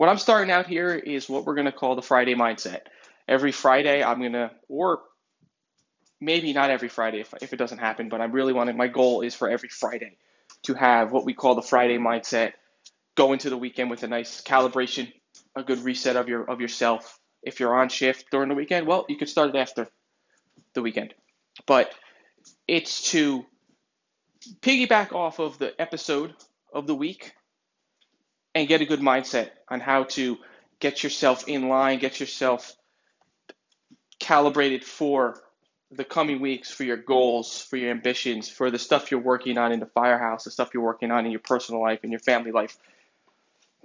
What I'm starting out here is what we're going to call the Friday mindset. Every Friday, I'm going to, or maybe not every Friday if, if it doesn't happen, but I'm really wanting, my goal is for every Friday to have what we call the Friday mindset, go into the weekend with a nice calibration, a good reset of your of yourself. If you're on shift during the weekend, well, you could start it after the weekend. But it's to piggyback off of the episode of the week and get a good mindset on how to get yourself in line, get yourself calibrated for the coming weeks, for your goals, for your ambitions, for the stuff you're working on in the firehouse, the stuff you're working on in your personal life, in your family life,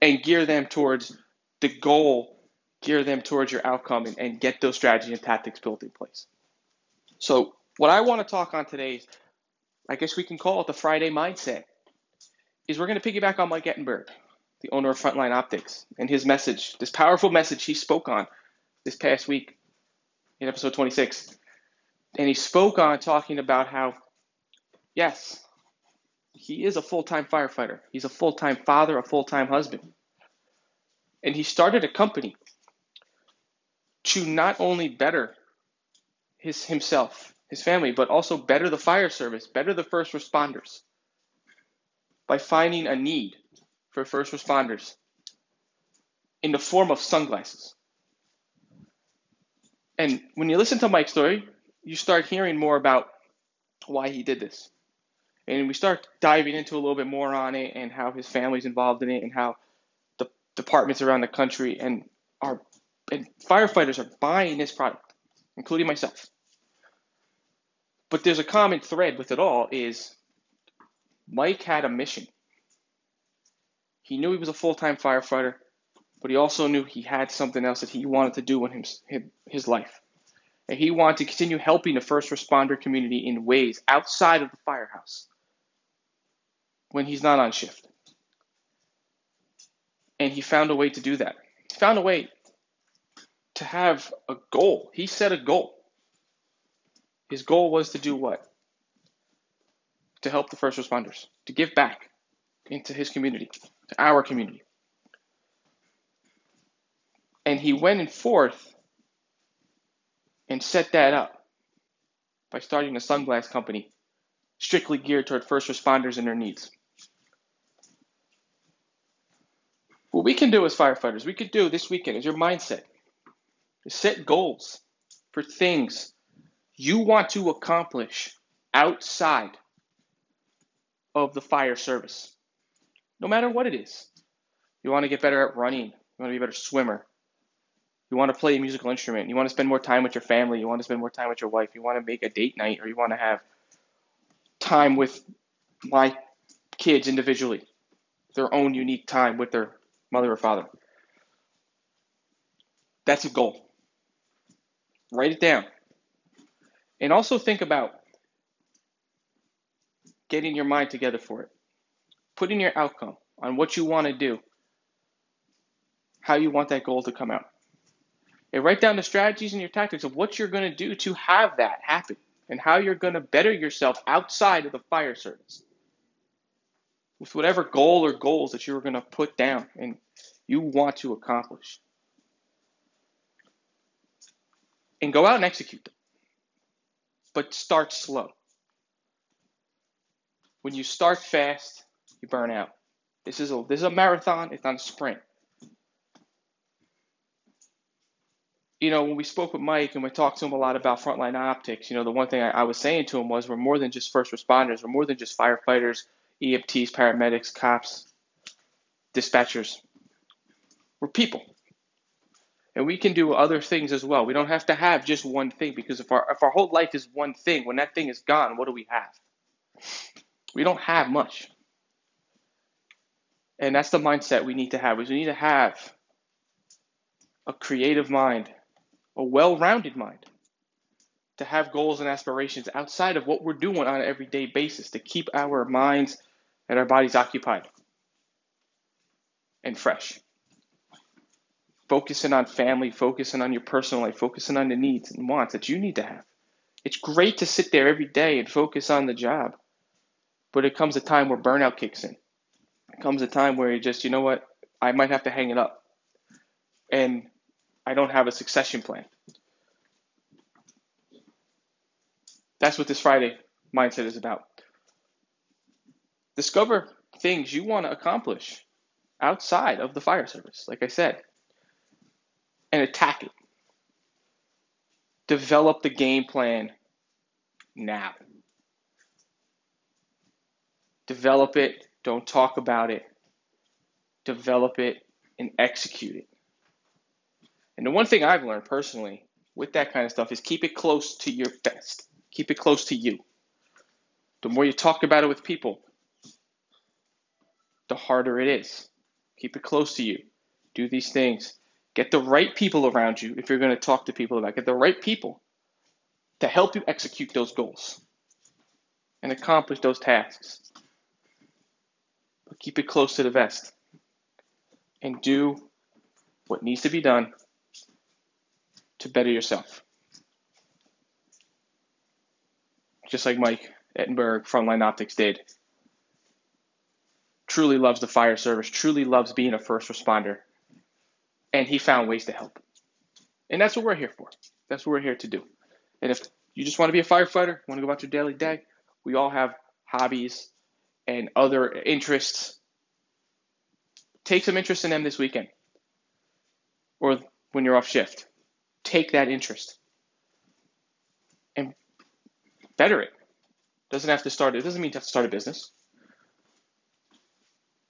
and gear them towards the goal, gear them towards your outcome, and, and get those strategies and tactics built in place. So, what I want to talk on today, I guess we can call it the Friday mindset, is we're going to piggyback on Mike Ettenberg the owner of Frontline Optics, and his message, this powerful message he spoke on this past week in episode 26. And he spoke on talking about how, yes, he is a full time firefighter, he's a full time father, a full time husband. And he started a company to not only better his himself, his family, but also better the fire service, better the first responders by finding a need for first responders in the form of sunglasses. And when you listen to Mike's story, you start hearing more about why he did this. And we start diving into a little bit more on it and how his family's involved in it and how the departments around the country and our and firefighters are buying this product, including myself. But there's a common thread with it all is Mike had a mission. He knew he was a full time firefighter, but he also knew he had something else that he wanted to do in his, his life. And he wanted to continue helping the first responder community in ways outside of the firehouse when he's not on shift. And he found a way to do that. He found a way to have a goal. He set a goal. His goal was to do what? To help the first responders, to give back into his community to our community. And he went in forth and set that up by starting a sunglass company strictly geared toward first responders and their needs. What we can do as firefighters, we could do this weekend is your mindset. Set goals for things you want to accomplish outside of the fire service no matter what it is. You want to get better at running, you want to be a better swimmer, you want to play a musical instrument, you want to spend more time with your family, you want to spend more time with your wife, you want to make a date night, or you want to have time with my kids individually, their own unique time with their mother or father. That's a goal. Write it down. And also think about getting your mind together for it put in your outcome on what you want to do, how you want that goal to come out. And write down the strategies and your tactics of what you're going to do to have that happen and how you're going to better yourself outside of the fire service with whatever goal or goals that you're going to put down and you want to accomplish. And go out and execute them. But start slow. When you start fast, you burn out. This is a this is a marathon. It's not a sprint. You know, when we spoke with Mike and we talked to him a lot about frontline optics, you know, the one thing I, I was saying to him was we're more than just first responders. We're more than just firefighters, EMTs, paramedics, cops, dispatchers. We're people. And we can do other things as well. We don't have to have just one thing because if our if our whole life is one thing, when that thing is gone, what do we have? We don't have much. And that's the mindset we need to have. Is we need to have a creative mind, a well-rounded mind to have goals and aspirations outside of what we're doing on an everyday basis to keep our minds and our bodies occupied and fresh. Focusing on family, focusing on your personal life, focusing on the needs and wants that you need to have. It's great to sit there every day and focus on the job, but it comes a time where burnout kicks in. Comes a time where you just, you know what, I might have to hang it up. And I don't have a succession plan. That's what this Friday mindset is about. Discover things you want to accomplish outside of the fire service, like I said, and attack it. Develop the game plan now. Develop it, don't talk about it. Develop it and execute it. And the one thing I've learned personally with that kind of stuff is keep it close to your vest. Keep it close to you. The more you talk about it with people, the harder it is. Keep it close to you. Do these things. Get the right people around you if you're going to talk to people about it. Get the right people to help you execute those goals and accomplish those tasks. Keep it close to the vest and do what needs to be done to better yourself. Just like Mike Ettenberg, Frontline Optics did truly loves the fire service, truly loves being a first responder, and he found ways to help. And that's what we're here for. That's what we're here to do. And if you just want to be a firefighter, want to go about your daily day, we all have hobbies and other interests. Take some interest in them this weekend or when you're off shift. Take that interest and better it. Doesn't have to start. It doesn't mean you have to start a business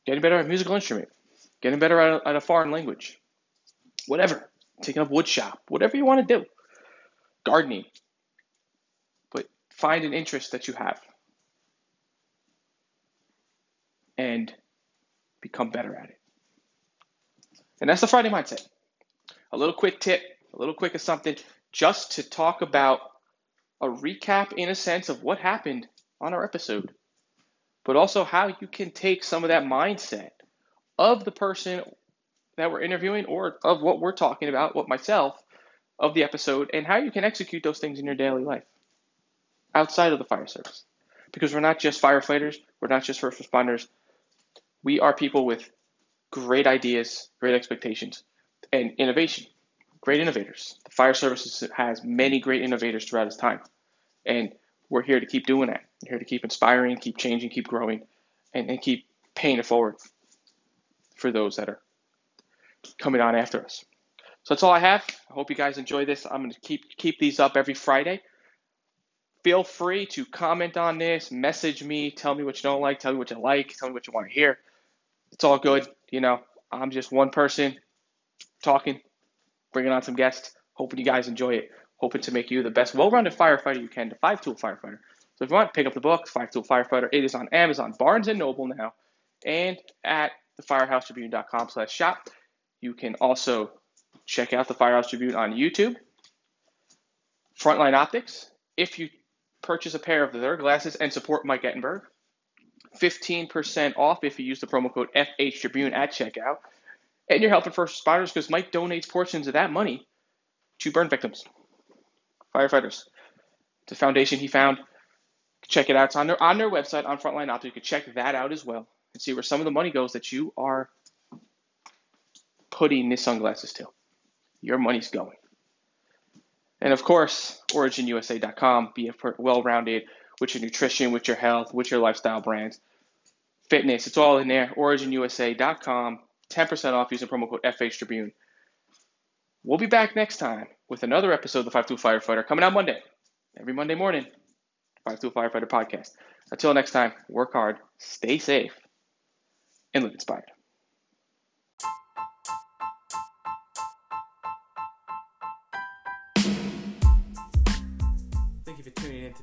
getting better at a musical instrument, getting better at a, at a foreign language, whatever, taking up wood shop, whatever you want to do, gardening. But find an interest that you have and become better at it. And that's the Friday mindset. A little quick tip, a little quick of something just to talk about a recap in a sense of what happened on our episode but also how you can take some of that mindset of the person that we're interviewing or of what we're talking about, what myself, of the episode, and how you can execute those things in your daily life outside of the fire service. Because we're not just firefighters, we're not just first responders. We are people with great ideas, great expectations, and innovation. Great innovators. The fire service has many great innovators throughout its time. And we're here to keep doing that. We're here to keep inspiring, keep changing, keep growing, and, and keep paying it forward for those that are coming on after us. So that's all I have. I hope you guys enjoy this. I'm going to keep keep these up every Friday. Feel free to comment on this, message me, tell me what you don't like, tell me what you like, tell me what you want to hear. It's all good. You know, I'm just one person talking, bringing on some guests. Hoping you guys enjoy it hoping to make you the best well-rounded firefighter you can, the five-tool firefighter. So if you want, pick up the book, Five Tool Firefighter. It is on Amazon, Barnes and Noble now, and at thefirehousetribune.com slash shop. You can also check out the Firehouse Tribune on YouTube. Frontline Optics. If you purchase a pair of their glasses and support Mike Ettenberg, 15% off if you use the promo code FH Tribune at checkout. And you're helping first responders because Mike donates portions of that money to burn victims firefighters. It's a foundation he found. Check it out. It's on their on their website on Frontline Optics. You can check that out as well and see where some of the money goes that you are putting these sunglasses to. Your money's going. And of course, OriginUSA.com. Be well-rounded with your nutrition, with your health, with your lifestyle brands, fitness. It's all in there. OriginUSA.com. 10% off using promo code FH Tribune. We'll be back next time with another episode of the 5 Tool Firefighter coming out Monday, every Monday morning. 5 Tool Firefighter podcast. Until next time, work hard, stay safe, and live inspired.